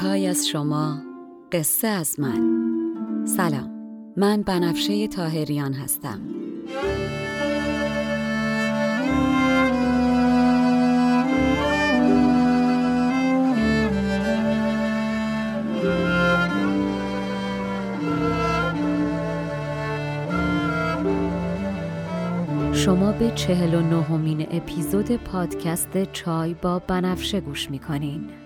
چای از شما قصه از من. سلام من بنفشه تاهریان هستم. شما به چهل و نهمین اپیزود پادکست چای با بنفشه گوش می‌کنین.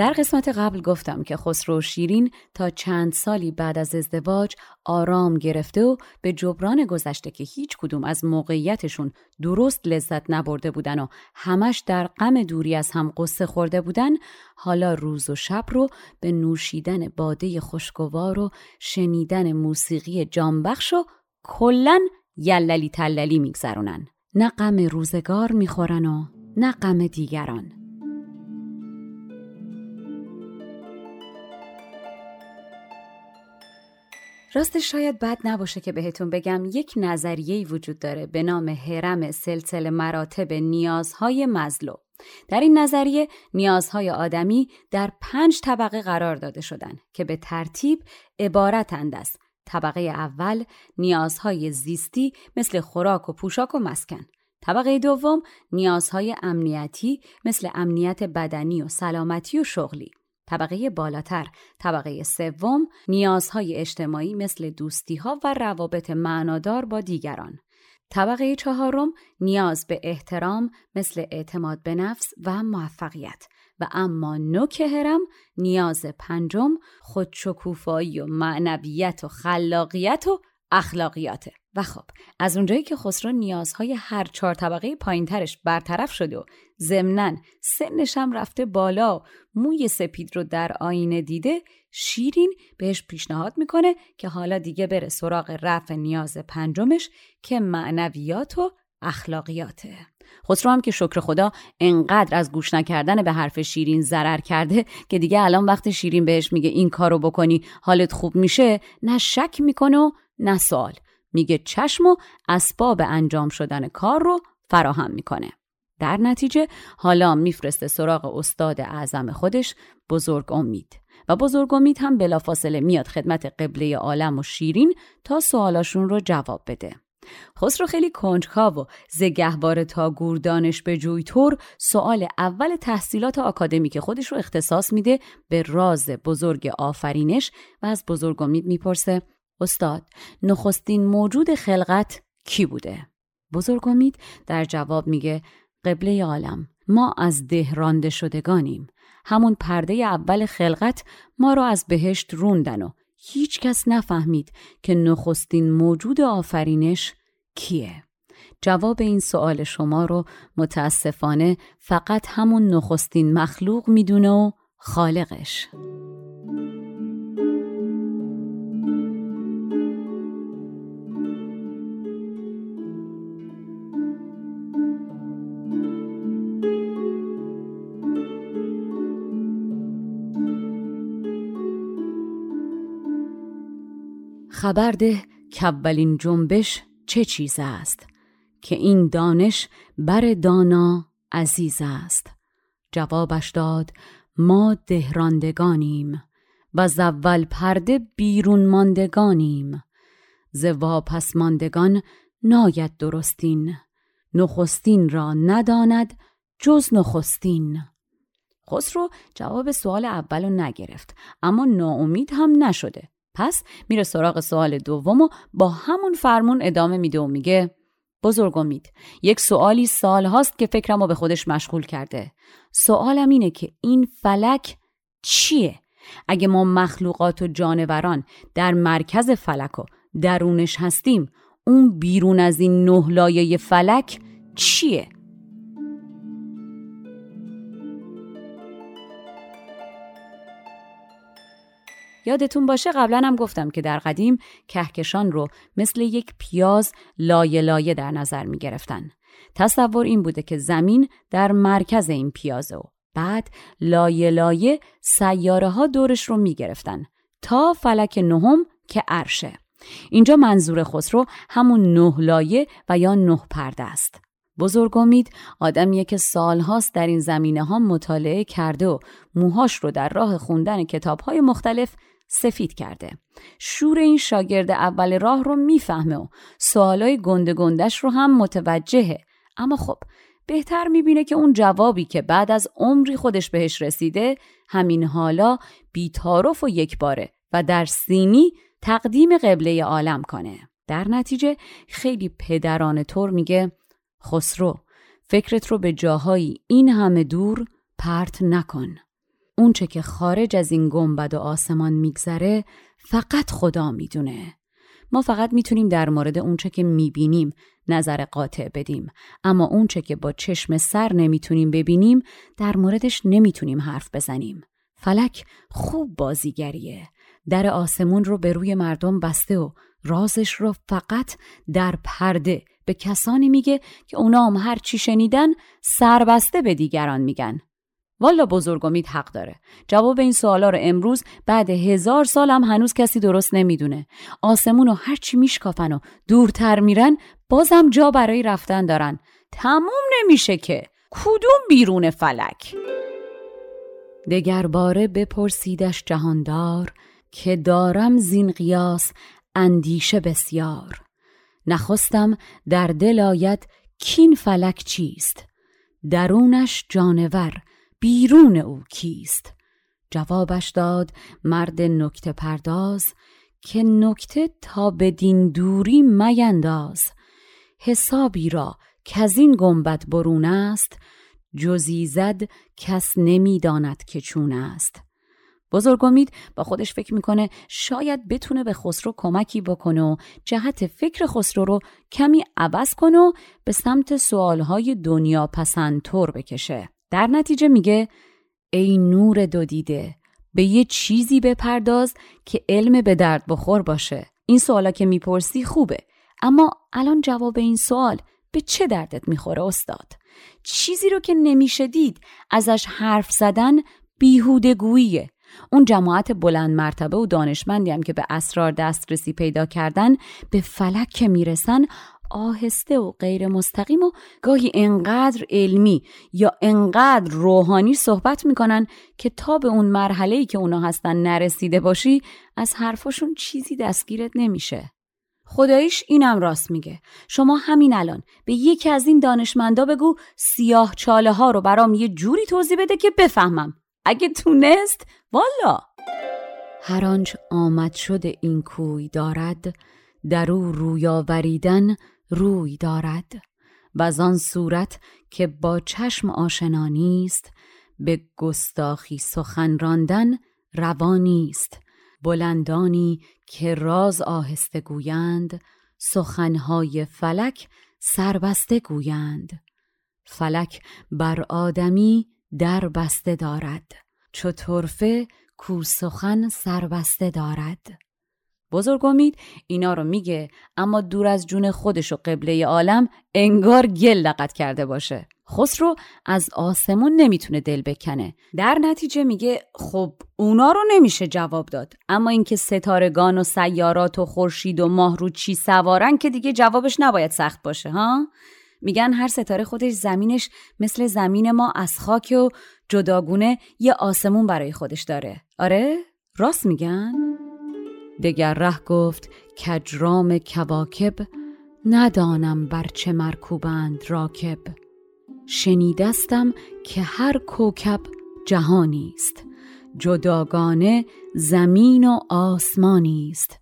در قسمت قبل گفتم که خسرو شیرین تا چند سالی بعد از ازدواج آرام گرفته و به جبران گذشته که هیچ کدوم از موقعیتشون درست لذت نبرده بودن و همش در غم دوری از هم قصه خورده بودن حالا روز و شب رو به نوشیدن باده خوشگوار و شنیدن موسیقی جانبخش و کلن یللی تللی میگذرونن. نه غم روزگار می‌خورن و نه غم دیگران. راستش شاید بد نباشه که بهتون بگم یک نظریه وجود داره به نام هرم سلسله مراتب نیازهای مزلو. در این نظریه نیازهای آدمی در پنج طبقه قرار داده شدن که به ترتیب عبارتند است. طبقه اول نیازهای زیستی مثل خوراک و پوشاک و مسکن. طبقه دوم نیازهای امنیتی مثل امنیت بدنی و سلامتی و شغلی. طبقه بالاتر. طبقه سوم نیازهای اجتماعی مثل دوستی ها و روابط معنادار با دیگران. طبقه چهارم نیاز به احترام مثل اعتماد به نفس و موفقیت. و اما نوک هرم نیاز پنجم خودشکوفایی و معنویت و خلاقیت و اخلاقیاته. و خب از اونجایی که خسرو نیازهای هر چهار طبقه پایینترش برطرف شده و ضمنا سنش هم رفته بالا. موی سپید رو در آینه دیده شیرین بهش پیشنهاد می‌کنه که حالا دیگه بره سراغ رفع نیاز پنجمش که معنویات و اخلاقیاته. خسرو هم که شکر خدا انقدر از گوش نکردن به حرف شیرین ضرر کرده که دیگه الان وقت شیرین بهش میگه این کارو بکنی حالت خوب میشه نه شک می‌کنه و نه سوال. میگه چشم و اسباب انجام شدن کار رو فراهم می‌کنه. در نتیجه حالا میفرسته سراغ استاد اعظم خودش بزرگ امید و بزرگ امید هم بلافاصله میاد خدمت قبله عالم و شیرین تا سوالاشون رو جواب بده خسرو خیلی کنجکاو و زگهبار تا گوردانش به جویتور سوال اول تحصیلات آکادمیک خودش رو اختصاص میده به راز بزرگ آفرینش و از بزرگ امید می‌پرسه استاد نخستین موجود خلقت کی بوده؟ بزرگ امید در جواب میگه قبله عالم. ما از ده رانده شدگانیم. همون پرده اول خلقت ما رو از بهشت روندن و هیچ کس نفهمید که نخستین موجود آفرینش کیه؟ جواب این سوال شما رو متاسفانه فقط همون نخستین مخلوق می‌دونه و خالقش. خبر ده که اولین جنبش چه چیز است که این دانش بر دانا عزیز است. جوابش داد ما دهراندگانیم و زول پرده بیرون ماندگانیم. ز واپس ماندگان ناید درستین. نخستین را نداند جز نخستین. خسرو جواب سوال اول نگرفت اما ناامید هم نشده. پس میره سراغ سوال دوم و با همون فرمون ادامه میده و میگه بزرگ امید یک سوالی سال هاست که فکرمو به خودش مشغول کرده سوالم اینه که این فلک چیه؟ اگه ما مخلوقات و جانوران در مرکز فلک و درونش هستیم اون بیرون از این نه لایه فلک چیه؟ یادتون باشه قبلا هم گفتم که در قدیم کهکشان رو مثل یک پیاز لایه لایه در نظر می گرفتن. تصور این بوده که زمین در مرکز این پیازه و بعد لایه لایه سیاره ها دورش رو می گرفتن تا فلک نهم که عرشه. اینجا منظور خسرو همون نه لایه و یا نه پرده است. بزرگ امید آدمیه که سالهاست در این زمینه ها مطالعه کرده و موهاش رو در راه خوندن کتاب های مختلف سفید کرده. شور این شاگرد اول راه رو می‌فهمه و سوالای گنده گندش رو هم متوجهه. اما خب بهتر می‌بینه که اون جوابی که بعد از عمری خودش بهش رسیده همین حالا بیتارف و یک باره و در سینی تقدیم قبله عالم کنه. در نتیجه خیلی پدرانه طور میگه خسرو فکرت رو به جاهایی این همه دور پرت نکن. اونچه که خارج از این گنبد و آسمان میگذره فقط خدا می‌دونه. ما فقط می‌تونیم در مورد اونچه که می‌بینیم نظر قاطع بدیم اما اونچه که با چشم سر نمی‌تونیم ببینیم در موردش نمی‌تونیم حرف بزنیم. فلک خوب بازیگریه. در آسمون رو به روی مردم بسته و رازش رو فقط در پرده به کسانی میگه که اونا هم هر چی شنیدن سربسته به دیگران میگن. والا بزرگ امید حق داره. جواب این سوالا رو امروز بعد هزار سال هم هنوز کسی درست نمی‌دونه. آسمون و هر چی میشکافن و دورتر میرن بازم جا برای رفتن دارن. تموم نمیشه که. کدوم بیرون فلک؟ دگر باره بپرسیدش جهاندار که دارم زین قیاس اندیشه بسیار نخستم در دل آید کین فلک چیست درونش جانور بیرون او کیست؟ جوابش داد مرد نکته پرداز که نکته تا به دوری مینداز. حسابی را که از این گنبد برون است جزی زد کس نمی‌داند که چون است. بزرگ امید با خودش فکر می‌کنه شاید بتونه به خسرو کمکی بکنه و جهت فکر خسرو رو کمی عوض کنه و به سمت سوالهای دنیا پسند طور بکشه. در نتیجه میگه ای نور دو دیده به یه چیزی بپرداز که علم به درد بخور باشه. این سوالا که می‌پرسی خوبه اما الان جواب این سوال به چه دردت می‌خوره استاد؟ چیزی رو که نمیشه دید ازش حرف زدن بیهودگوییه اون جماعت بلند مرتبه و دانشمندی هم که به اسرار دسترسی پیدا کردن به فلک که می‌رسن آهسته و غیر مستقیم و گاهی انقدر علمی یا انقدر روحانی صحبت می‌کنن که تا به اون مرحله ای که اونا هستن نرسیده باشی از حرفاشون چیزی دستگیرت نمیشه. خداییش اینم راست میگه. شما همین الان به یکی از این دانشمندا بگو سیاه چاله ها رو برام یه جوری توضیح بده که بفهمم. اگه تونست والا هر آنچ آمد شده این کوی دارد در او روی آوریدن روی دارد و آن صورت که با چشم آشنا نیست به گستاخی سخن راندن روا نیست. بلندانی که راز آهسته گویند سخنهای فلک سربسته گویند. فلک بر آدمی در بسته دارد چو طرفه کو سخن سربسته دارد. بزرگ امید اینا رو میگه اما دور از جون خودش و قبله عالم انگار گل لقت کرده باشه. خسرو از آسمون نمی‌تونه دل بکنه. در نتیجه میگه خب اونا رو نمیشه جواب داد. اما اینکه ستارگان و سیارات و خورشید و ماه رو چی سوارن که دیگه جوابش نباید سخت باشه ها؟ میگن هر ستاره خودش زمینش مثل زمین ما از خاک و جداگونه یه آسمون برای خودش داره. آره؟ راست میگن؟ دگر ره گفت کجرام کواکب ندانم بر چه مرکوبند راکب. شنیدستم که هر کوکب جهانی است جداگانه زمین و آسمانی است.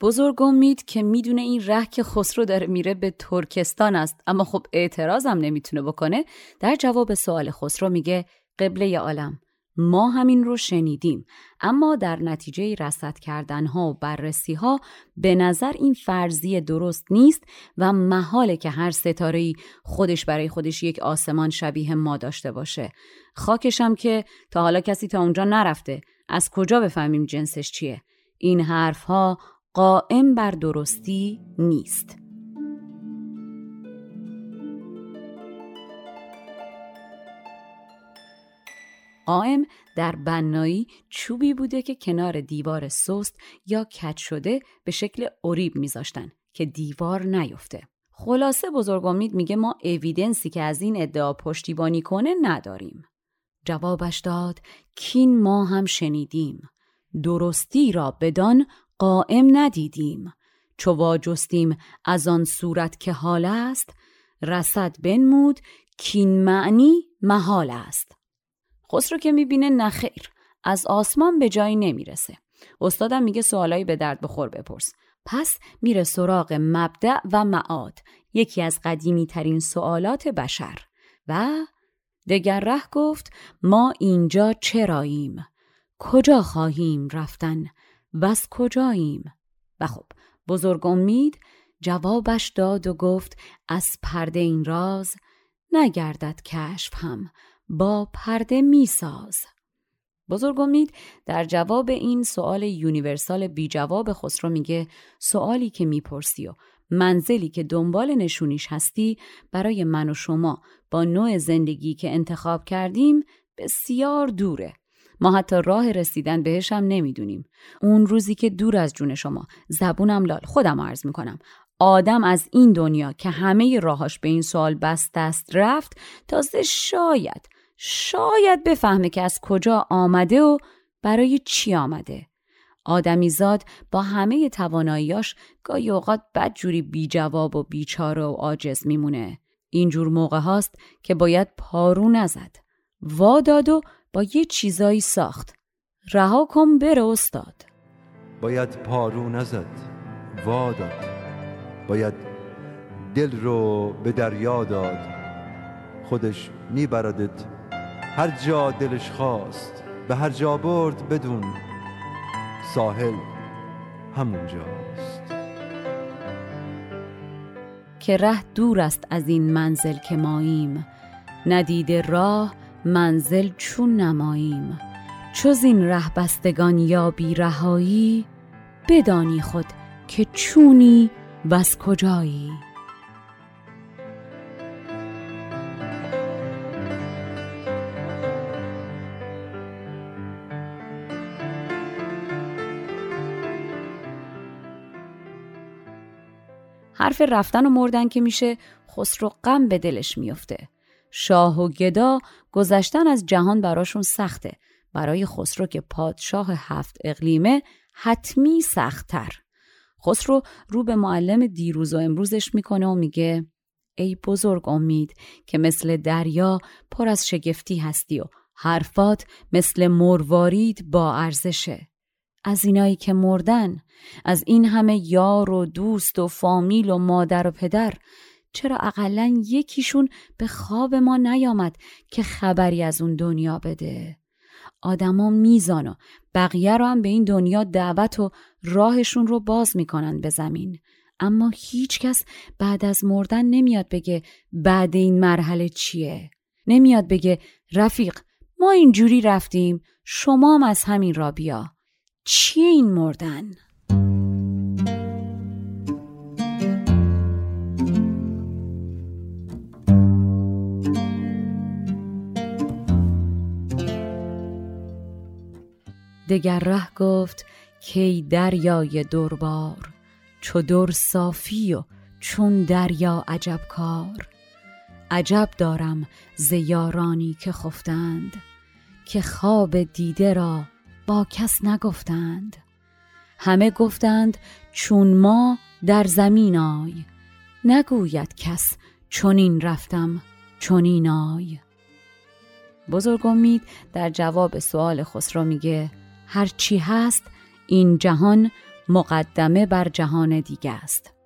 بزرگ امید که می‌دونه این ره که خسرو داره میره به ترکستان است. اما خب اعتراضم نمی‌تونه بکنه. در جواب سوال خسرو میگه قبله عالم. ما همین رو شنیدیم. اما در نتیجه رصد کردنها و بررسی ها به نظر این فرضیه درست نیست و محاله که هر ستاره خودش برای خودش یک آسمان شبیه ما داشته باشه. خاکشم که تا حالا کسی تا اونجا نرفته. از کجا بفهمیم جنسش چیه؟ این حرفها قائم بر درستی نیست. قائم در بنایی چوبی بوده که کنار دیوار سست یا کج شده به شکل اوریب میذاشتن که دیوار نیفته. خلاصه بزرگ امید میگه ما اویدنسی که از این ادعا پشتیبانی کنه نداریم. جوابش داد کین ما هم شنیدیم. درستی را بدان قائم ندیدیم. چو واجستیم از آن صورت که حال است رسد بنمود کین معنی محال است. خسرو که می‌بینه نخیر از آسمان به جایی نمی‌رسه. استادم میگه سوالایی به درد بخور بپرس. پس میره سراغ مبدع و معاد یکی از قدیمی ترین سوالات بشر. و دگر ره گفت ما اینجا چراییم؟ کجا خواهیم رفتن؟ و از کجاییم؟ و خب بزرگ امید جوابش داد و گفت از پرده این راز نگردد کشف هم. با پرده میساز. بزرگ امید در جواب این سوال یونیورسال بی جواب خسرو میگه سوالی که می‌پرسی و منزلی که دنبال نشونیش هستی برای من و شما با نوع زندگی که انتخاب کردیم بسیار دوره. ما حتی راه رسیدن بهش هم نمی‌دونیم. اون روزی که دور از جون شما زبونم لال خودم عرض می‌کنم. آدم از این دنیا که همه راهاش به این سوال بست دست رفت تازه شاید شاید بفهمه که از کجا آمده و برای چی آمده. آدمیزاد با همه تواناییاش گاهی اوقات بدجوری بی جواب و بیچاره و عاجز میمونه. اینجور موقع هاست که باید پارو نزد. واداد و با یه چیزایی ساخت. رها کن بره استاد. باید پارو نزد. واداد. باید دل رو به دریا داد. خودش میبردت هر جا دلش خواست به هر جا برد بدون ساحل همونجاست. که ره دور است از این منزل که ماییم ندیده راه منزل چون نماییم. چوز این ره بستگان یا بی رهایی بدانی خود که چونی و کجایی؟ حرف رفتن و مردن که میشه خسرو غم به دلش میفته. شاه و گدا گذشتن از جهان براشون سخته. برای خسرو که پادشاه هفت اقلیمه حتمی سختتر. خسرو رو به معلم دیروز و امروزش می‌کنه و میگه ای بزرگ امید که مثل دریا پر از شگفتی هستی و حرفات مثل مروارید با ارزشه. از اینایی که مردن از این همه یار و دوست و فامیل و مادر و پدر چرا اقلا یکیشون به خواب ما نیامد که خبری از اون دنیا بده؟ آدما میزان و بقیه رو هم به این دنیا دعوت و راهشون رو باز می‌کنن به زمین. اما هیچکس بعد از مردن نمیاد بگه بعد این مرحله چیه؟ نمیاد بگه رفیق ما اینجوری رفتیم شما هم از همین را بیا. چی این مردن؟ دگر ره گفت کی دریای دربار چو در صافی و چون دریا عجب کار عجب دارم ز یارانی که خفتند که خواب دیده را با کس نگفتند. همه گفتند چون ما در زمین آی. نگوید کس چونین رفتم چونین آی. بزرگ امید در جواب سوال خسرو میگه هر چی هست این جهان مقدمه بر جهان دیگه است.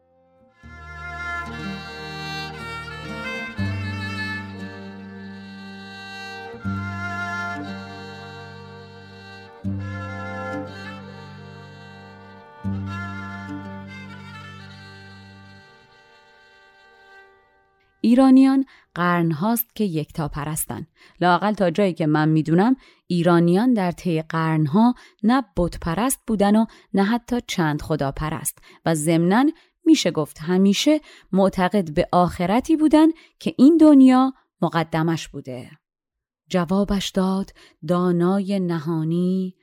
ایرانیان قرن هاست که یکتا پرستن لاقل تا جایی که من می‌دونم ایرانیان در طی قرنها نه بت پرست بودن و نه حتی چند خدا پرست و ضمناً میشه گفت همیشه معتقد به آخرتی بودن که این دنیا مقدمش بوده. جوابش داد دانای نهانی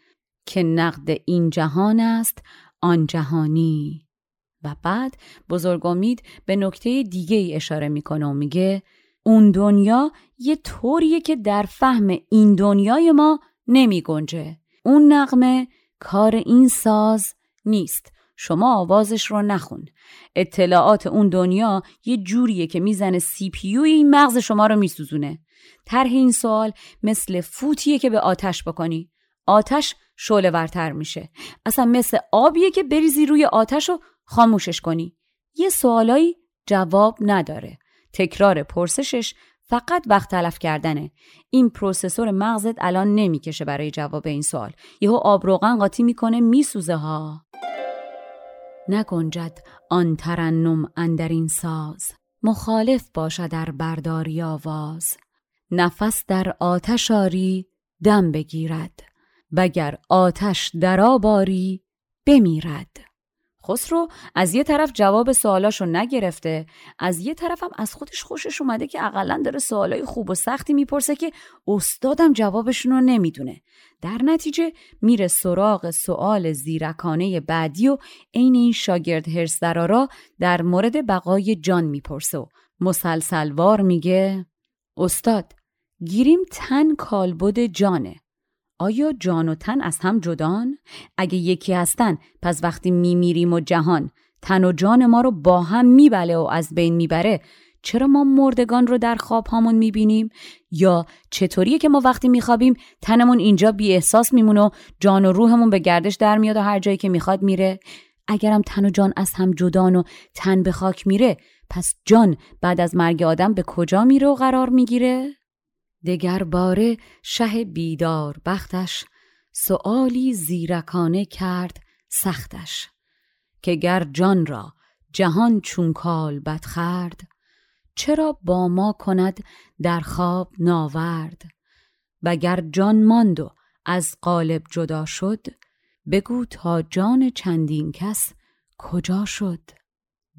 که نقد این جهان است آن جهانی. و بعد بزرگ امید به نکته دیگه ای اشاره می‌کنه و میگه اون دنیا یه طوریه که در فهم این دنیای ما نمی گنجه. اون نقمه کار این ساز نیست. شما آوازش رو نخون. اطلاعات اون دنیا یه جوریه که می‌زنه سی این مغز شما رو میسوزونه. طرح این سوال مثل فوتیه که به آتش بکنی. آتش شعله ورتر میشه. اصلا مثل آبیه که بریزی روی آتش و خاموشش کنی. یه سوالایی جواب نداره. تکرار پرسشش فقط وقت تلف کردنه. این پروسسور مغزت الان نمی‌کشه برای جواب این سوال. یهو آب روغن قاطی می‌کنه میسوزه ها. نگنجد آن ترنم اندر ساز. مخالف باشد در برداری آواز. نفس در آتش آری دم بگیرد. وگر آتش در آباری بمیرد. خسرو از یه طرف جواب سوالاشو نگرفته از یه طرف هم از خودش خوشش اومده که اقلا داره سوالای خوب و سختی می‌پرسه که استادم جوابشون رو نمی‌دونه. در نتیجه میره سراغ سوال زیرکانه بعدی و عین این شاگرد هرس درارا در مورد بقای جان می‌پرسه و مسلسلوار میگه استاد گیریم تن کالبد جانه. آیا جان و تن از هم جدان؟ اگه یکی هستن پس وقتی میمیریم و جهان تن و جان ما رو با هم میبله و از بین می‌بره چرا ما مردگان رو در خواب هامون می‌بینیم؟ یا چطوریه که ما وقتی میخوابیم تنمون اینجا بی احساس میمونه و جان و روحمون به گردش در میاد و هر جایی که می‌خواد میره؟ اگرم تن و جان از هم جدان و تن به خاک میره پس جان بعد از مرگ آدم به کجا میره و قرار می‌گیره؟ دگر باره شه بیدار بختش سؤالی زیرکانه کرد سختش که گر جان را جهان چون کال بدخرد چرا با ما کند در خواب ناورد؟ وگر جان ماند و از قالب جدا شد بگو تا جان چندین کس کجا شد؟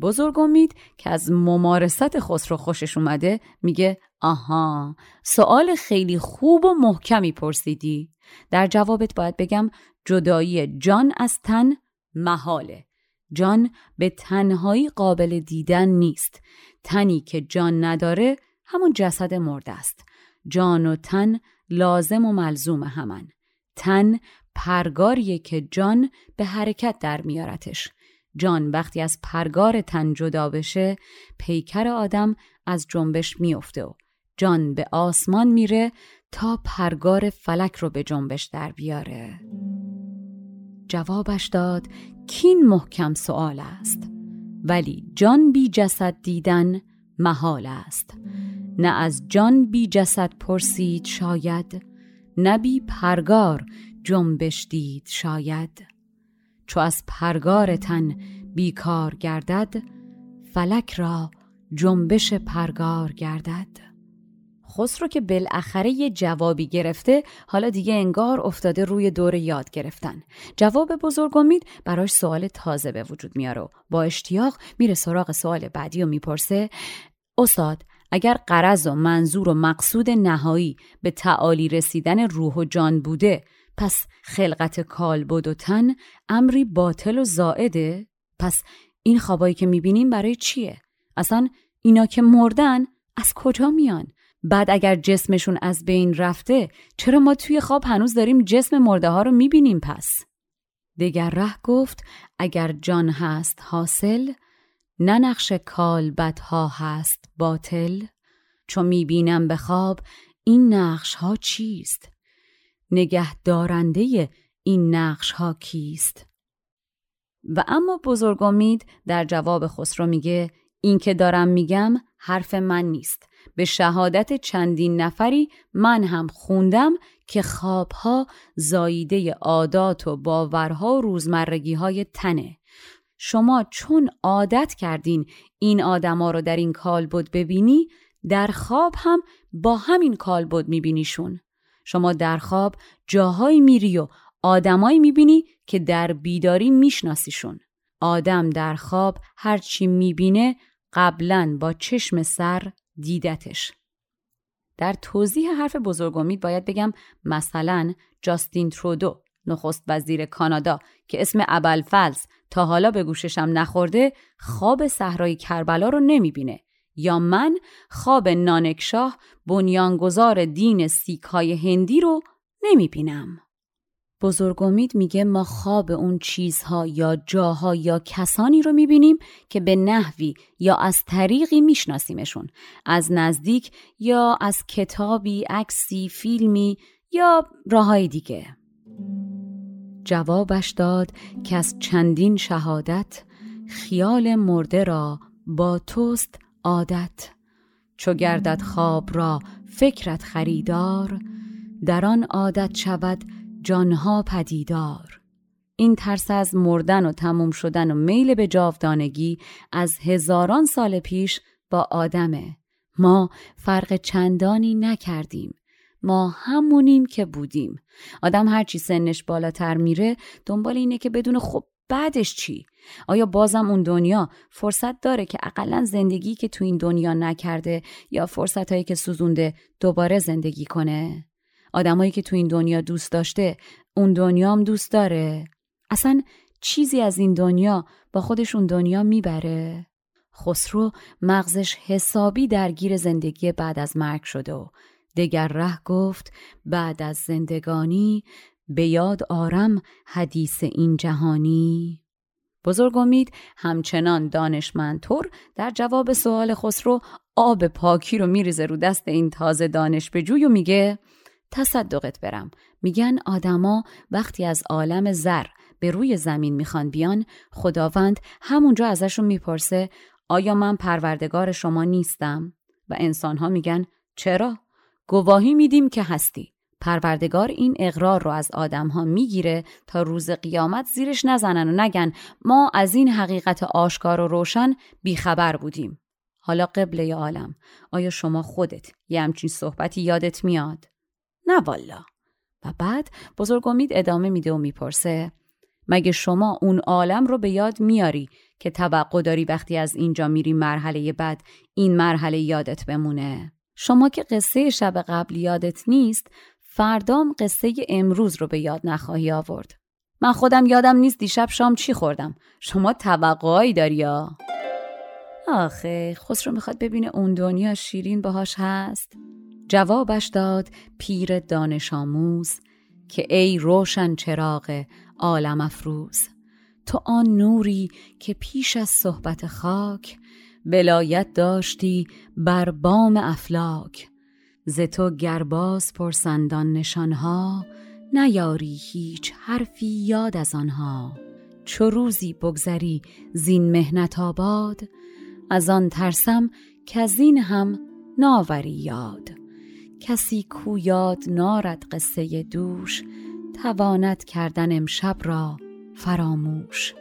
بزرگ امید که از ممارست خسرو خوشش اومده میگه آها سوال خیلی خوب و محکمی پرسیدی. در جوابت باید بگم جدایی جان از تن محاله. جان به تنهایی قابل دیدن نیست. تنی که جان نداره همون جسد مرده است. جان و تن لازم و ملزوم همن. تن پرگاریه که جان به حرکت در میارتش. جان وقتی از پرگار تن جدا بشه پیکر آدم از جنبش میافته و جان به آسمان میره تا پرگار فلک رو به جنبش در بیاره. جوابش داد کین محکم سوال است ولی جان بی جسد دیدن محال است. نه از جان بی جسد پرسید شاید نه بی پرگار جنبش دید شاید. چو از پرگار تن بیکار گردد فلک را جنبش پرگار گردد. خسرو که بالاخره یه جوابی گرفته حالا دیگه انگار افتاده روی دور یاد گرفتن. جواب بزرگ امید براش سوال تازه به وجود میاره و با اشتیاق میره سراغ سوال بعدی و می‌پرسه استاد اگر قرض و منظور و مقصود نهایی به تعالی رسیدن روح و جان بوده پس خلقت کالبد و تن امری باطل و زائده پس این خوابایی که می‌بینیم برای چیه اصلا اینا که مردن از کجا میان بعد اگر جسمشون از بین رفته چرا ما توی خواب هنوز داریم جسم مرده ها رو می‌بینیم پس؟ دگر ره گفت اگر جان هست حاصل نه نقش ها هست باطل چون می‌بینم به خواب این نقش ها چیست؟ نگه دارنده این نقش ها کیست؟ و اما بزرگ امید در جواب خسرو میگه این که دارم میگم حرف من نیست. به شهادت چندین نفری من هم خوندم که خوابها زاییده عادات و باورها و روزمرگی های تنه. شما چون عادت کردین این آدما رو در این کالبد ببینی در خواب هم با همین کالبد میبینیشون. شما در خواب جاهایی میری و آدمایی می‌بینی که در بیداری میشناسیشون. آدم در خواب هرچی می‌بینه قبلا با چشم سر دیدتش. در توضیح حرف بزرگمید باید بگم مثلا جاستین ترودو نخست وزیر کانادا که اسم ابلفلس تا حالا به گوششم نخورده خواب صحرای کربلا رو نمی‌بینه. یا من خواب نانکشاه بنیانگذار دین سیک های هندی رو نمی‌بینم. بزرگ امید میگه ما خواب اون چیزها یا جاها یا کسانی رو می‌بینیم که به نحوی یا از طریقی میشناسیمشون از نزدیک یا از کتابی، عکسی، فیلمی یا راههای دیگه جوابش داد که از چندین شهادت خیال مرده را با توست عادت. چو گردد خواب را فکرت خریدار در آن عادت شود جانها پدیدار. این ترس از مردن و تموم شدن و میل به جاودانگی از هزاران سال پیش با آدمه. ما فرق چندانی نکردیم. ما همونیم که بودیم. آدم هرچی سنش بالاتر میره دنبال اینه که بدون خب بعدش چی؟ آیا بازم اون دنیا فرصت داره که اقلا زندگی که تو این دنیا نکرده یا فرصت هایی که سوزونده دوباره زندگی کنه؟ آدمایی که تو این دنیا دوست داشته اون دنیا هم دوست داره؟ اصلا چیزی از این دنیا با خودش اون دنیا می‌بره؟ خسرو مغزش حسابی درگیر زندگی بعد از مرگ شده و دگر ره گفت بعد از زندگانی به یاد آرم حدیث این جهانی بزرگ امید همچنان دانشمندتر در جواب سوال خسرو آب پاکی رو میریزه رو دست این تازه دانش به جوی و میگه تصدقت برم. میگن آدما وقتی از عالم زر به روی زمین می‌خوان بیان خداوند همونجا ازشون می‌پرسه آیا من پروردگار شما نیستم؟ و انسانها میگن چرا؟ گواهی میدیم که هستی. پروردگار این اقرار رو از آدم ها می‌گیره تا روز قیامت زیرش نزنن و نگن ما از این حقیقت آشکار و روشن بیخبر بودیم. حالا قبله عالم آیا شما خودت یه همچین صحبتی یادت میاد؟ نه والا. و بعد بزرگ امید ادامه میده و می‌پرسه مگه شما اون عالم رو به یاد میاری که توقع داری وقتی از اینجا میری مرحله بعد این مرحله یادت بمونه؟ شما که قصه شب قبل یادت نیست فردام قصه امروز رو به یاد نخواهی آورد. من خودم یادم نیست دیشب شام چی خوردم. شما توقعی داری یا؟ آخه خسرو می‌خواد ببینه اون دنیا شیرین باهاش هست. جوابش داد پیر دانش آموز که ای روشن چراغ عالم افروز تو آن نوری که پیش از صحبت خاک ولایت داشتی بر بام افلاک ز تو گرباز پرسندان نشانها نیاری هیچ حرفی یاد از آنها. چو روزی بگذری زین مهنت آباد از آن ترسم که این هم ناوری یاد. کسی کو یاد نارد قصه دوش تواند کردن امشب را فراموش.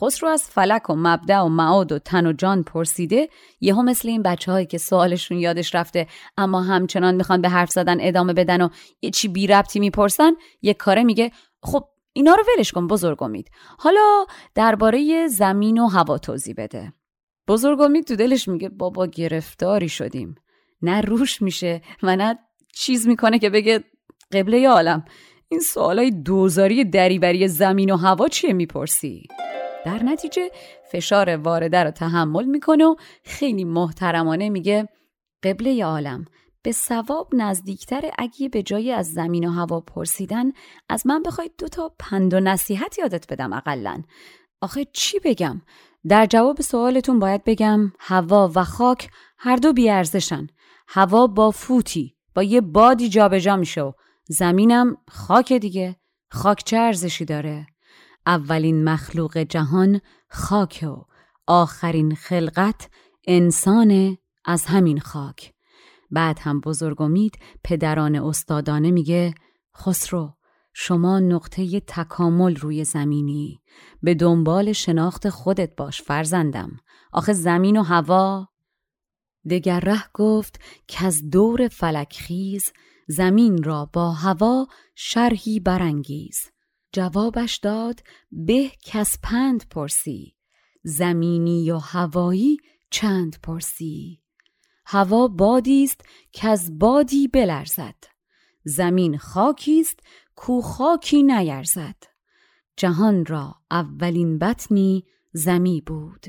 خسرو از فلک و مبدع و معاد و تن و جان پرسیده یهو مثل این بچه هایی که سوالشون یادش رفته اما همچنان می‌خوان به حرف زدن ادامه بدن و یه چی بی ربطی می‌پرسن یک کاره میگه خب اینا رو ولش کن بزرگ امید. حالا درباره زمین و هوا توضیح بده. بزرگ امید تو دلش میگه بابا گرفتاری شدیم. نه روش میشه و نه چیز می‌کنه که بگه قبله عالم. این سوالای دوزاری دریبری زمین و هوا چیه می‌پرسی؟ در نتیجه فشار وارده رو تحمل می‌کنه و خیلی محترمانه میگه قبله عالم به ثواب نزدیکتر اگه به جای از زمین و هوا پرسیدن از من بخواید دو تا پند و نصیحت یادت بدم اقلا. آخه چی بگم؟ در جواب سوالتون باید بگم هوا و خاک هر دو بیارزشن. هوا با فوتی با یه بادی جابجا میشه و زمینم خاک دیگه. خاک چه ارزشی داره؟ اولین مخلوق جهان خاک و آخرین خلقت انسان از همین خاک. بعد هم بزرگ امید پدران استادانه میگه خسرو شما نقطه تکامل روی زمینی. به دنبال شناخت خودت باش فرزندم. آخه زمین و هوا. دگر ره گفت که از دور فلکخیز زمین را با هوا شرحی برانگیز. جوابش داد به کس پند پرسی زمینی و هوایی چند پرسی. هوا بادی است که از بادی بلرزد. زمین خاکی است کو خاکی نیرزد. جهان را اولین بطنی زمی بود.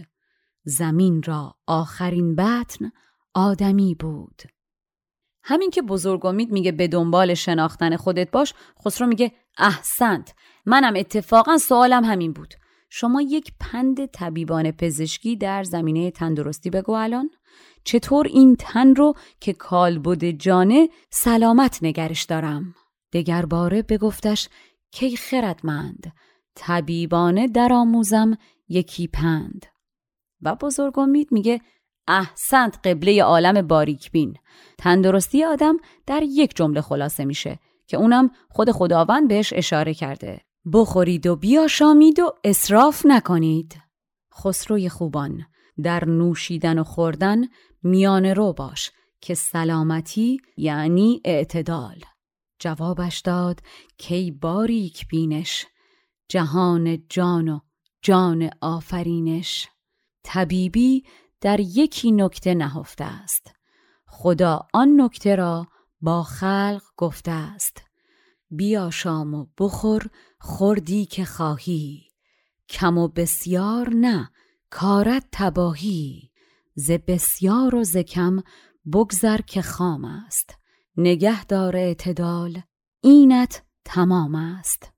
زمین را آخرین بطن آدمی بود. همین که بزرگ امید میگه به دنبال شناختن خودت باش خسرو میگه احسنت. منم اتفاقا سوالم همین بود. شما یک پند طبیبان پزشکی در زمینه تندرستی بگو الان. چطور این تن رو که کالبد جانه سلامت نگرش دارم؟ دگر باره بگفتش کی خردمند طبیبانه درآموزم یکی پند. و بزرگ امید میگه احسنت قبله عالم باریک بین. تندرستی آدم در یک جمله خلاصه میشه که اونم خود خداوند بهش اشاره کرده. بخورید و بیاشامید و اصراف نکنید. خسروی خوبان در نوشیدن و خوردن میان رو باش که سلامتی یعنی اعتدال. جوابش داد کی باریک بینش جهان جان و جان آفرینش. طبیبی در یکی نکته نهفته است. خدا آن نکته را با خلق گفته است. بیا شام و بخور خوردی که خواهی. کم و بسیار نه کارت تباهی. ز بسیار و ز کم بگذر که خام است. نگه دار اعتدال اینت تمام است.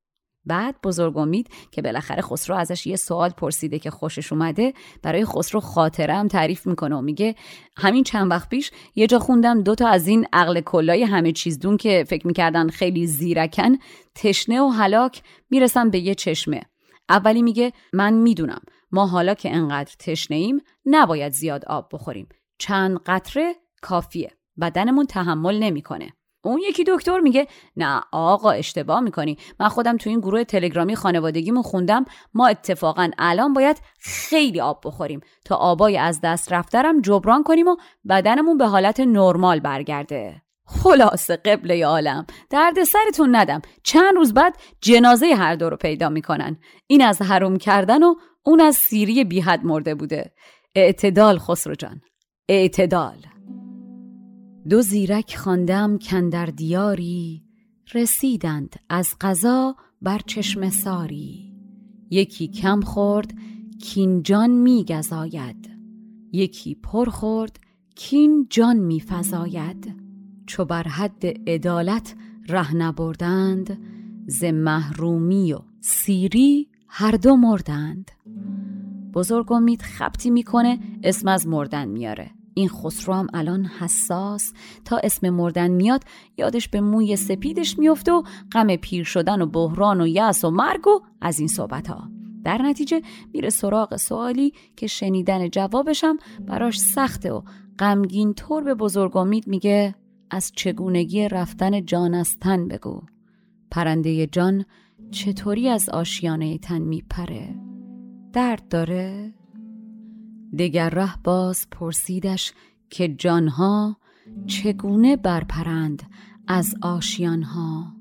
بعد بزرگ امید که بالاخره خسرو ازش یه سوال پرسیده که خوشش اومده برای خسرو خاطره هم تعریف می‌کنه و میگه همین چند وقت پیش یه جا خوندم دوتا از این عقل کلای همه چیز دون که فکر می‌کردن خیلی زیرکن تشنه و هلاک می‌رسن به یه چشمه. اولی میگه من می‌دونم ما حالا که انقدر تشنه ایم نباید زیاد آب بخوریم. چند قطره کافیه. بدنمون تحمل نمی‌کنه. اون یکی دکتر میگه نه آقا اشتباه می‌کنی. من خودم تو این گروه تلگرامی خانوادگیمون خوندم. ما اتفاقا الان باید خیلی آب بخوریم. تا آبای از دست رفترم جبران کنیم و بدنمون به حالت نرمال برگرده. خلاصه قبله عالم. درد سرتون ندم. چند روز بعد جنازه هر دو رو پیدا می‌کنن. این از حروم کردن و اون از سیری بیحد مرده بوده. اعتدال خسرو جان. اعتدال. دو زیرک خواندم کندر دیاری رسیدند از قضا بر چشم ساری. یکی کم خورد کین جان می گذاید یکی پر خورد کین جان می فزاید. چو بر حد عدالت ره نبردند ز محرومی و سیری هر دو مردند. بزرگ امید خبتی می‌کنه اسم از مردن میاره. این خسرو هم الان حساس تا اسم مردن میاد یادش به موی سپیدش میفته و غم پیر شدن و بحران و یأس و مرگ و از این صحبت ها در نتیجه میره سراغ سوالی که شنیدن جوابشم براش سخته و غمگین طور به بزرگ امید میگه از چگونگی رفتن جان از تن بگو. پرنده جان چطوری از آشیانه تن میپره؟ درد داره؟ دگر ره باز پرسیدش که جانها چگونه برپرند از آشیانها.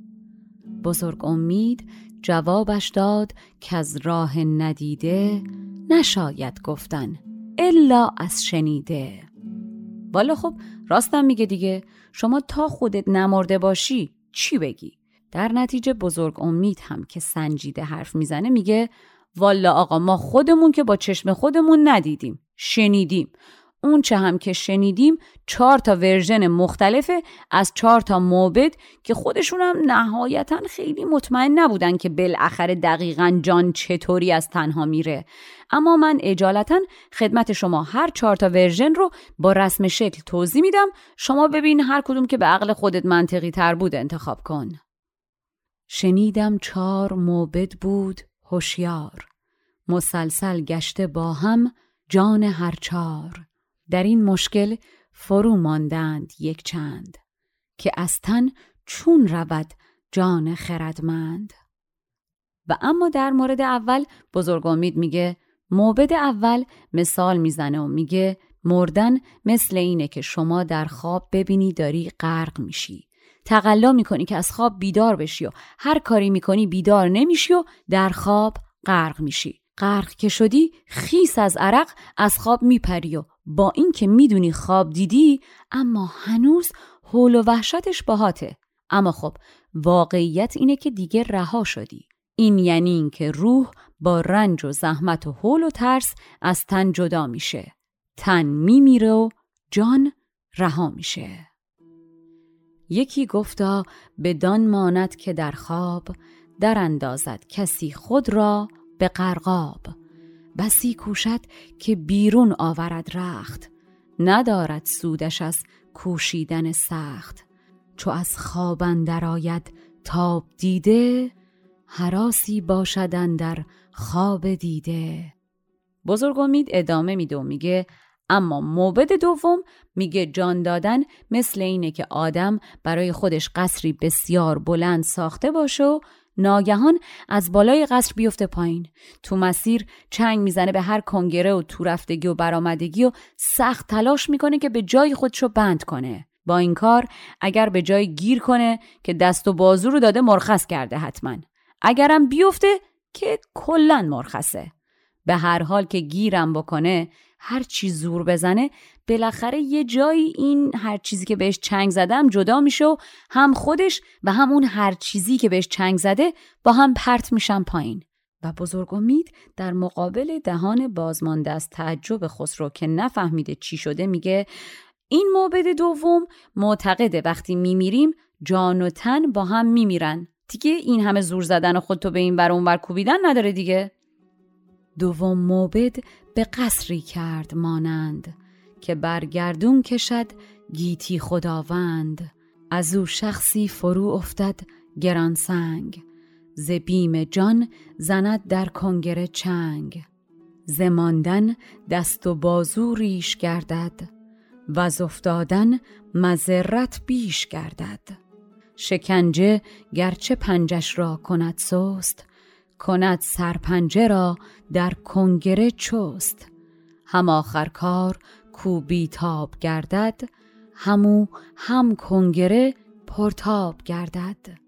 بزرگ امید جوابش داد که از راه ندیده نشاید گفتن الا از شنیده. والا خب راستم میگه دیگه شما تا خودت نمرده باشی چی بگی؟ در نتیجه بزرگ امید هم که سنجیده حرف می‌زنه میگه والا آقا ما خودمون که با چشم خودمون ندیدیم شنیدیم. اون چه هم که شنیدیم چهار تا ورژن مختلفه از چهار تا موبد که خودشون هم نهایتا خیلی مطمئن نبودن که بالاخره دقیقا جان چطوری از تنها میره. اما من اجالتا خدمت شما هر چهار تا ورژن رو با رسم شکل توضیح میدم. شما ببین هر کدوم که به عقل خودت منطقی تر بود انتخاب کن. شنیدم چهار موبد بود. هوشیار. مسلسل گشته با هم جان هر چار. در این مشکل فرو ماندند یک چند که از تن چون رود جان خردمند. و اما در مورد اول بزرگ امید میگه موبد اول مثال می‌زنه و میگه مردن مثل اینه که شما در خواب ببینی داری غرق میشی. تقلا می‌کنی که از خواب بیدار بشی و هر کاری می‌کنی بیدار نمیشی و در خواب غرق میشی. غرق که شدی خیس از عرق از خواب میپری و با اینکه می‌دونی خواب دیدی اما هنوز حول و وحشتش باهاته. اما خب واقعیت اینه که دیگه رها شدی. این یعنی اینکه روح با رنج و زحمت و حول و ترس از تن جدا میشه. تن میمیره و جان رها میشه. یکی گفتا به دان ماند که در خواب در اندازد کسی خود را به قرقاب بسی کوشد که بیرون آورد رخت ندارد سودش از کوشیدن سخت. چو از خواب اندر آید تاب دیده حراسی باشدن در خواب دیده. بزرگ امید ادامه میده و میگه اما موبد دوم میگه جان دادن مثل اینه که آدم برای خودش قصری بسیار بلند ساخته باشه و ناگهان از بالای قصر بیفته پایین. تو مسیر چنگ می‌زنه به هر کنگره و تو رفتگی و برآمدگی و سخت تلاش می‌کنه که به جای خودشو بند کنه. با این کار اگر به جای گیر کنه که دست و بازو رو داده مرخص کرده حتما. اگرم بیفته که کلا مرخصه. به هر حال که گیرم بکنه هر چی زور بزنه بالاخره یه جایی این هر چیزی که بهش چنگ زدم جدا میشه و هم خودش و هم اون هر چیزی که بهش چنگ زده با هم پرت میشن پایین. و بزرگ امید در مقابل دهان بازمانده از تعجب خسرو که نفهمیده چی شده میگه این موبد دوم معتقده وقتی میمیریم جان و تن با هم میمیرن. دیگه این همه زور زدن و خودتو به این بر اونور کوبیدن نداره دیگه. دوم موبد به قصری کرد مانند که برگردون کشد گیتی خداوند. از او شخصی فرو افتد گران سنگ. ز بیم جان زند در کنگره چنگ. زماندن دست و بازو ریش گردد. و از افتادن مذرت بیش گردد. شکنجه گرچه پنجش را کند سست کند سرپنجه را در کنگره چست. هم آخر کار کو تاب گردد همو هم کنگره پرتاب گردد.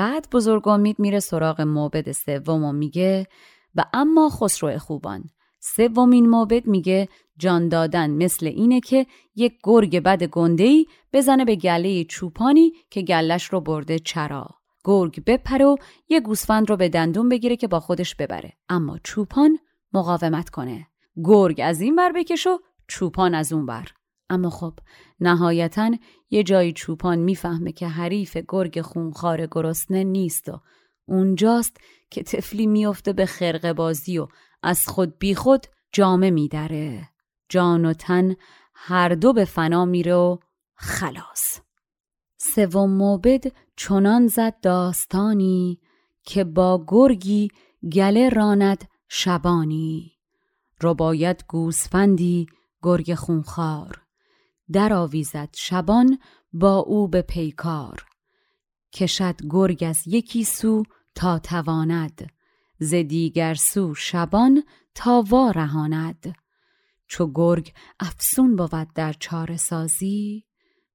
بعد بزرگ امید میره سراغ موبد سوم و میگه و اما خسرو خوبان. سومین موبد میگه جان دادن مثل اینه که یک گرگ بد گندهی بزنه به گله چوپانی که گلش رو برده چرا. گرگ بپره و یه گوسفند رو به دندون بگیره که با خودش ببره. اما چوپان مقاومت کنه. گرگ از این بر بکش و چوپان از اون بر اما خب نهایتا یه جایی چوپان می‌فهمه که حریف گرگ خونخوار گرسنه نیست و اونجاست که طفلی میفته به خرقه بازی و از خود بی خود جامه میدره. جان و تن هر دو به فنا میره و خلاص. سوم موبد چنان زد داستانی که با گرگی گله راند شبانی. باید گوسفندی گرگ خونخوار. در آویزد شبان با او به پیکار. کشد گرگ از یکی سو تا تواند ز دیگر سو شبان تا وارهاند. چو گرگ افسون بود در چاره سازی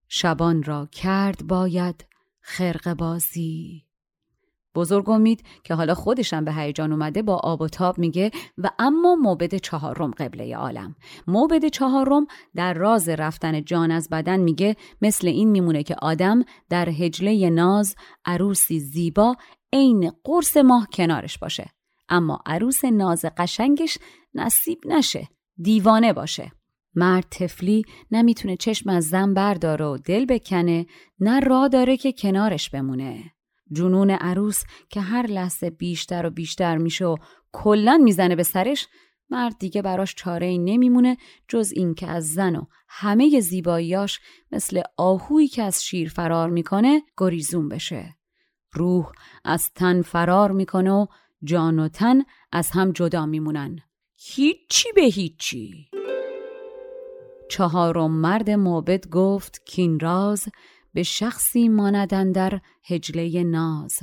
شبان را کرد باید خرق بازی. بزرگ امید که حالا خودشم به هیجان اومده با آب و تاب میگه و اما موبد چهارم قبله عالم. موبد چهارم در راز رفتن جان از بدن میگه مثل این میمونه که آدم در هجله ناز عروسی زیبا عین قرص ماه کنارش باشه. اما عروس ناز قشنگش نصیب نشه دیوانه باشه. مرد تفلی نمی‌تونه چشم از زن برداره و دل بکنه نه را داره که کنارش بمونه. جنون عروس که هر لحظه بیشتر و بیشتر میشه و کلا می‌زنه به سرش مرد دیگه براش چاره ای نمیمونه جز اینکه از زن و همه زیباییاش مثل آهویی که از شیر فرار می‌کنه گریزون بشه. روح از تن فرار می‌کنه و جان و تن از هم جدا میمونن. هیچی به هیچی. چهارم مرد معبد گفت کین راز به شخصی ماندن در هجله ناز.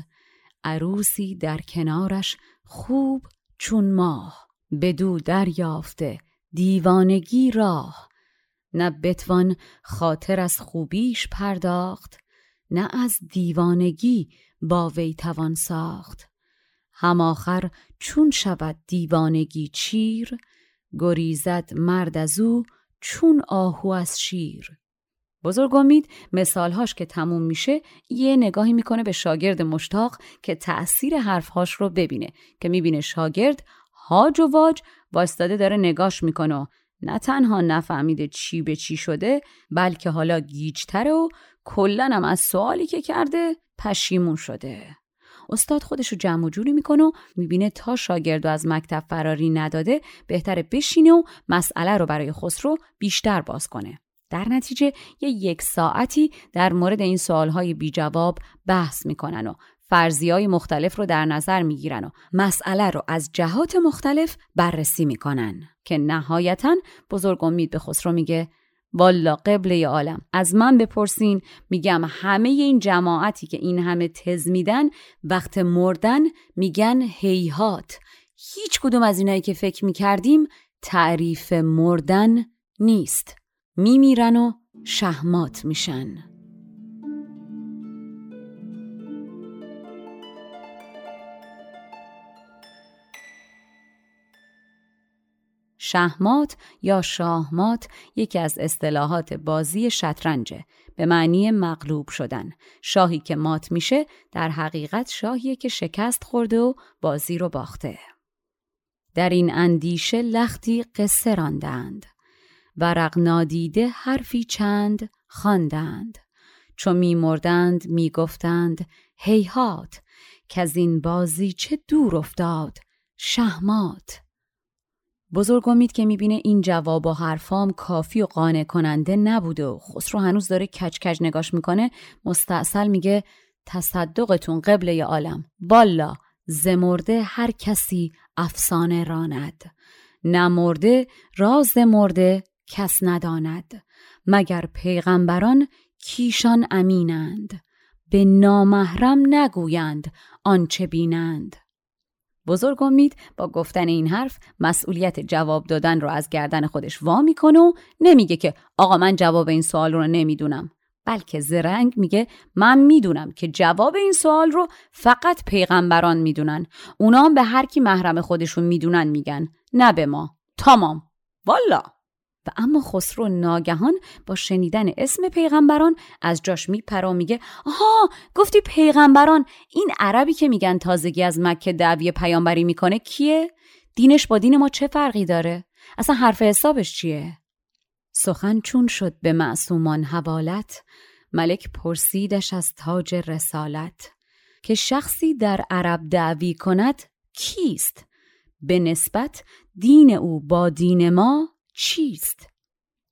عروسی در کنارش خوب چون ماه بدو دریافته دیوانگی راه. نه بتوان خاطر از خوبیش پرداخت نه از دیوانگی با وی توان ساخت. هم آخر چون شود دیوانگی چیر گریزد مرد از او چون آهو از شیر. بزرگ امید مثالهاش که تموم میشه یه نگاهی می‌کنه به شاگرد مشتاق که تأثیر حرفهاش رو ببینه که می‌بینه شاگرد هاج و واج واستاده داره نگاش می‌کنه و نه تنها نفهمیده چی به چی شده بلکه حالا گیجتره و کلا هم از سوالی که کرده پشیمون شده. استاد خودش رو جمع جوری می‌کنه و می‌بینه تا شاگردو از مکتب فراری نداده بهتره بشینه و مسئله رو برای خسرو بیشتر باز کنه. در نتیجه یه یک ساعتی در مورد این سوالهای بی جواب بحث می‌کنن و فرضی های مختلف رو در نظر می‌گیرن و مسئله رو از جهات مختلف بررسی می‌کنن. که نهایتا بزرگ امید به خسرو میگه والا قبله عالم از من بپرسین میگم همه این جماعتی که این همه تز میدن وقت مردن میگن هیهات. هیچ کدوم از اینایی که فکر می‌کردیم تعریف مردن نیست. میمیرن و شهمات میشن. شهمات یا شاهمات یکی از اصطلاحات بازی شطرنجه به معنی مغلوب شدن. شاهی که مات میشه در حقیقت شاهیه که شکست خورده و بازی رو باخته. در این اندیشه لختی قصه راندند ورق نادیده حرفی چند خواندند. چو میمردند می‌گفتند هیهات که از این بازی چه دور افتاد شهمات. بزرگ امید که می‌بینه این جواب و حرفام کافی و قانع کننده نبوده و خسرو هنوز داره کچ کج نگاش می‌کنه مستاصل میگه تصدقتون قبل عالم بالا زمرده هر کسی افسانه راند. نمرده راز مرده کس نداند مگر پیغمبران کیشان امینند؟ به نامحرم نگویند آنچه بینند. بزرگ امید با گفتن این حرف مسئولیت جواب دادن رو از گردن خودش وا می‌کنه و نمیگه که آقا من جواب این سوال رو نمی‌دونم. بلکه زرنگ میگه من می‌دونم که جواب این سوال رو فقط پیغمبران می‌دونن. اونا هم به هر کی محرم خودشون می‌دونن میگن. نه به ما. تمام. والا. و اما خسرو ناگهان با شنیدن اسم پیغمبران از جاش میپره میگه آها گفتی پیغمبران این عربی که میگن تازگی از مکه دعوی پیامبری می‌کنه کیه؟ دینش با دین ما چه فرقی داره؟ اصلا حرف حسابش چیه؟ سخن چون شد به معصومان حوالت ملک پرسیدش از تاج رسالت که شخصی در عرب دعوی کند کیست؟ به نسبت دین او با دین ما چیست؟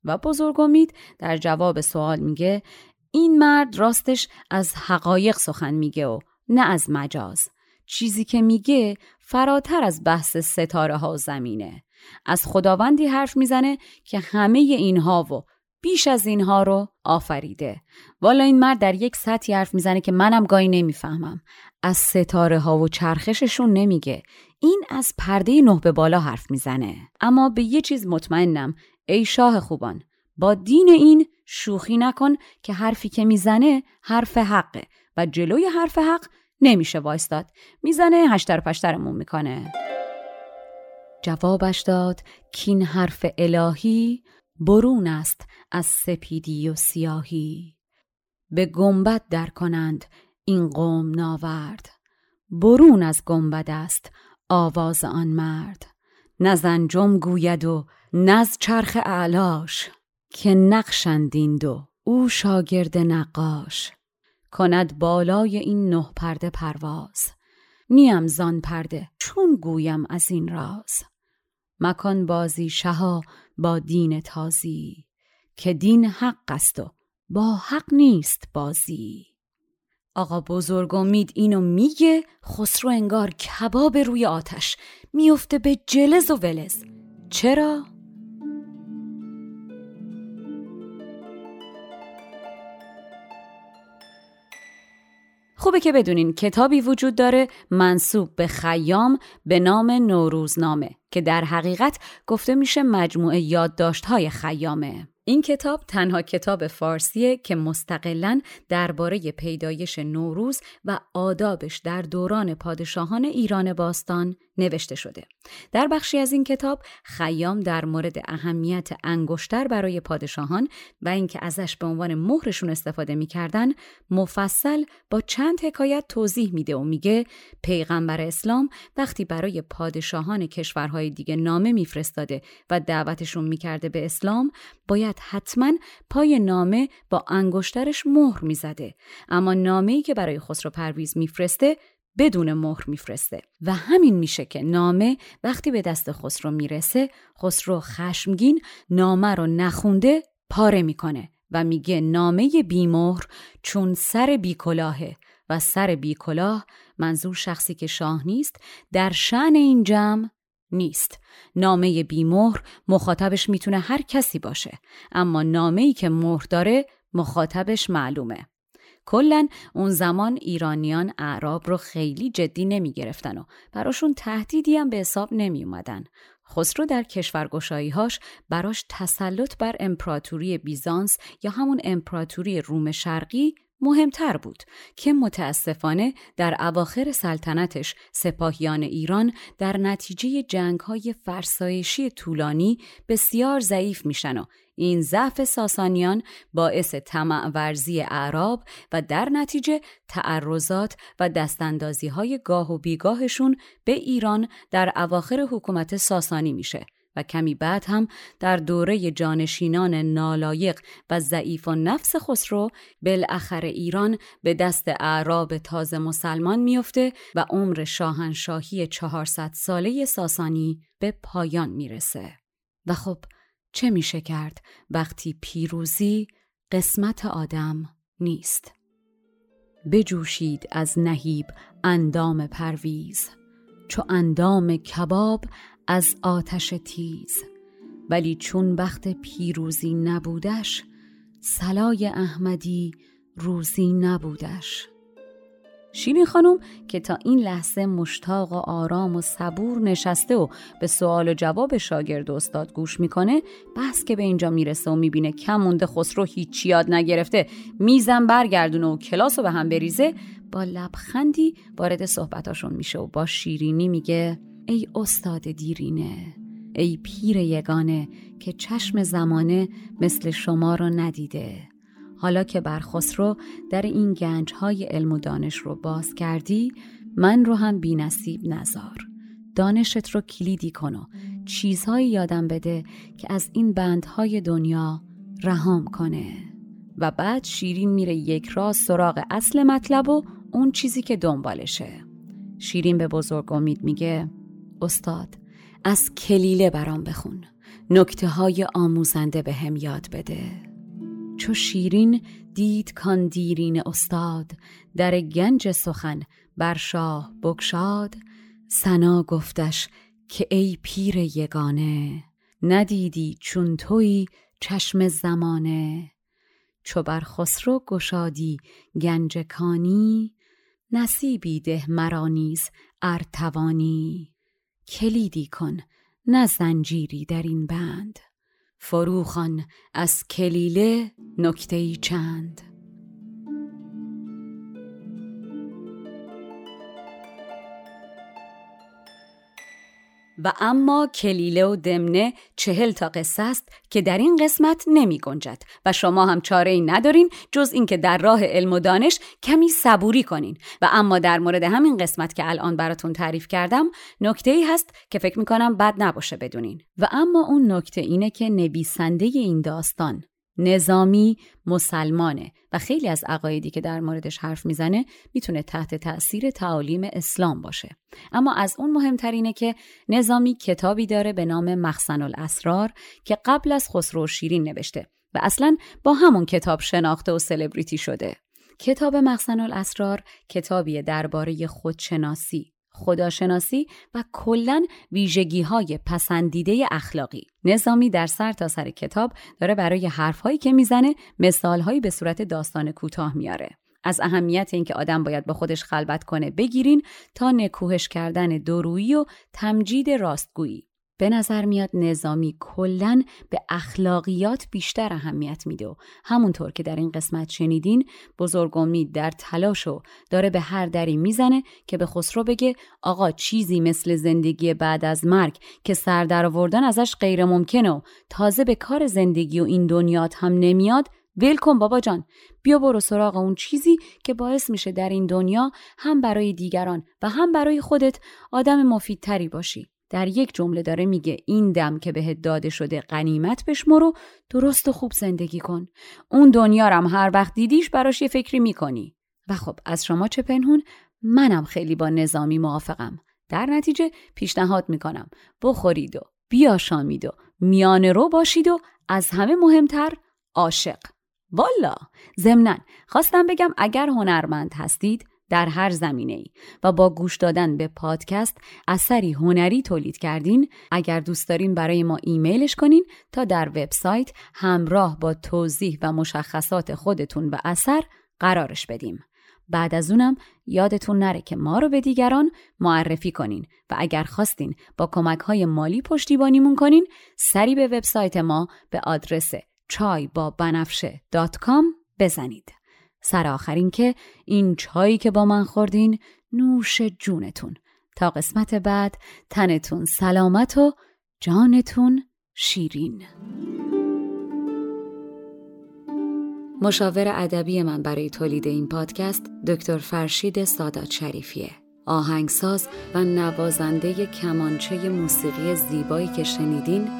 و بزرگ امید در جواب سوال میگه این مرد راستش از حقایق سخن میگه و نه از مجاز چیزی که میگه فراتر از بحث ستاره ها زمینه از خداوندی حرف می‌زنه که همه اینها و بیش از اینها رو آفریده. والا این مرد در یک سطحی حرف می‌زنه که منم گاهی نمی‌فهمم. از ستاره ها و چرخششون نمیگه. این از پرده نه به بالا حرف می‌زنه. اما به یه چیز مطمئنم. ای شاه خوبان با دین این شوخی نکن که حرفی که می‌زنه حرف حقه و جلوی حرف حق نمیشه وایستاد. می‌زنه هشتر پشترمون می‌کنه. جوابش داد کین حرف الهی برون است از سپیدی و سیاهی. به گنبد در کنند این قوم ناورد. برون از گنبد است آواز آن مرد. نزنجم گوید و نز چرخ اعلاش که نقشندین دو او شاگرد نقاش. کند بالای این نه پرده پرواز. نیم زان پرده چون گویم از این راز. مکان بازی شها با دین تازی که دین حق است و با حق نیست بازی. آقا بزرگ امید اینو میگه خسرو انگار کباب روی آتش میفته به جلز و ولز. چرا؟ خوبه که بدونین کتابی وجود داره منصوب به خیام به نام نوروزنامه. که در حقیقت گفته میشه مجموعه یادداشت‌های خیامه. این کتاب تنها کتاب فارسیه که مستقلا درباره پیدایش نوروز و آدابش در دوران پادشاهان ایران باستان نوشته شده. در بخشی از این کتاب خیام در مورد اهمیت انگشتر برای پادشاهان و اینکه ازش به عنوان مهرشون استفاده می‌کردن مفصل با چند حکایت توضیح میده و میگه پیغمبر اسلام وقتی برای پادشاهان کشورهای دیگه نامه میفرستاده و دعوتشون می‌کرده به اسلام باید حتما پای نامه با انگشترش مهر می‌زده اما نامه‌ای که برای خسرو پرویز میفرسته بدون مهر میفرسته و همین میشه که نامه وقتی به دست خسرو می‌رسه خسرو خشمگین نامه رو نخونده پاره می‌کنه و میگه نامه بیمهر چون سر بیکلاهه و سر بیکلاه منظور شخصی که شاه نیست در شن این جمع نیست. نامه بیمهر مخاطبش می‌تونه هر کسی باشه اما نامه ای که مهر داره مخاطبش معلومه. کلا اون زمان ایرانیان اعراب رو خیلی جدی نمی گرفتن و براشون تهدیدی هم به حساب نمی اومدن. خسرو در کشورگشاییهاش براش تسلط بر امپراتوری بیزانس یا همون امپراتوری روم شرقی مهمتر بود که متاسفانه در اواخر سلطنتش سپاهیان ایران در نتیجه جنگ های فرسایشی طولانی بسیار ضعیف میشن و این ضعف ساسانیان باعث طمع ورزی اعراب و در نتیجه تعرضات و دستاندازی های گاه و بیگاهشون به ایران در اواخر حکومت ساسانی میشه. و کمی بعد هم در دوره جانشینان نالایق و ضعیف و نفس خسرو بالاخره ایران به دست اعراب تازه مسلمان میفته و عمر شاهنشاهی 400 ساله ساسانی به پایان می‌رسه. و خب چه میشه کرد وقتی پیروزی قسمت آدم نیست؟ بجوشید از نهیب اندام پرویز چو اندام کباب از آتش تیز ولی چون وقت پیروزی نبودش سلای احمدی روزی نبودش. شیرین خانم که تا این لحظه مشتاق و آرام و صبور نشسته و به سوال و جواب شاگرد استاد گوش می‌کنه بس که به اینجا می‌رسه و می‌بینه کم مونده خسرو هیچ یاد نگرفته. میزم برگردونه و کلاس رو به هم بریزه با لبخندی وارد صحبتاشون میشه و با شیرینی میگه ای استاد دیرینه ای پیر یگانه که چشم زمانه مثل شما را ندیده. حالا که بر خسرو در این گنج های علم و دانش رو باز کردی من رو هم بی نصیب نزار. دانشت رو کلیدی کن و چیزهایی یادم بده که از این بندهای دنیا رهام کنه. و بعد شیرین میره یک راز سراغ اصل مطلب و اون چیزی که دنبالشه. شیرین به بزرگ امید میگه استاد از کلیله برام بخون. نکته های آموزنده به هم یاد بده. چو شیرین دید کان دیرین استاد در گنج سخن بر شاه بگشاد. سنا گفتش که ای پیر یگانه ندیدی چون توی چشم زمانه. چو بر خسرو گشادی گنج کانی نصیبی ده مرا نیز ارتوانی کلیدی کن نه زنجیری در این بند. فروخان از کلیله نکته چند. و اما کلیله و دمنه چهل تا قصه است که در این قسمت نمی گنجد. و شما هم چاره ای ندارین جز اینکه در راه علم و دانش کمی صبوری کنین. و اما در مورد همین قسمت که الان براتون تعریف کردم نکته ای هست که فکر می کنم بد نباشه بدونین. و اما اون نکته اینه که نویسنده این داستان نظامی مسلمانه و خیلی از عقایدی که در موردش حرف می‌زنه می‌تونه تحت تأثیر تعالیم اسلام باشه. اما از اون مهمترینه که نظامی کتابی داره به نام مخزن الاسرار که قبل از خسرو شیرین نوشته و اصلا با همون کتاب شناخته و سلبریتی شده. کتاب مخزن الاسرار کتابی درباره خودشناسی. خداشناسی و کلا ویژگی های پسندیده اخلاقی. نظامی در سر تا سر کتاب داره برای حرفهایی که می‌زنه مثالهایی به صورت داستان کوتاه میاره از اهمیت اینکه آدم باید با خودش خلوت کنه بگیرین تا نکوهش کردن درویی و تمجید راستگویی. به نظر میاد نظامی کلا به اخلاقیات بیشتر اهمیت میده و همونطور که در این قسمت شنیدین بزرگ امید در تلاش و داره به هر دری می‌زنه که به خسرو بگه آقا چیزی مثل زندگی بعد از مرگ که سر در آوردن ازش غیر ممکنه و تازه به کار زندگی و این دنیات هم نمیاد ول کن بابا جان. بیا برو سراغ اون چیزی که باعث میشه در این دنیا هم برای دیگران و هم برای خودت آدم مفیدتری باشی. در یک جمله داره میگه این دم که بهت داده شده قنیمت بشمر و درست و خوب زندگی کن. اون دنیا رم هر وقت دیدیش براش یه فکری می‌کنی. و خب از شما چه پنهون؟ منم خیلی با نظامی موافقم. در نتیجه پیشنهاد می‌کنم. بخورید و بیاشامید و میانه رو باشید و از همه مهمتر عاشق. والا! ضمنا خواستم بگم اگر هنرمند هستید در هر زمینه ای و با گوش دادن به پادکست اثری هنری تولید کردین اگر دوست دارین برای ما ایمیلش کنین تا در وبسایت همراه با توضیح و مشخصات خودتون و اثر قرارش بدیم بعد از اونم یادتون نره که ما رو به دیگران معرفی کنین و اگر خواستین با کمک های مالی پشتیبانیمون کنین سری به وبسایت ما به آدرس چای با بنفشه بزنید. سر آخرین که این چایی که با من خوردین نوش جونتون. تا قسمت بعد تنتون سلامت و جانتون شیرین. مشاور ادبی من برای تولید این پادکست دکتر فرشید سادات شریفیه آهنگساز و نوازنده کمانچه موسیقی زیبایی که شنیدین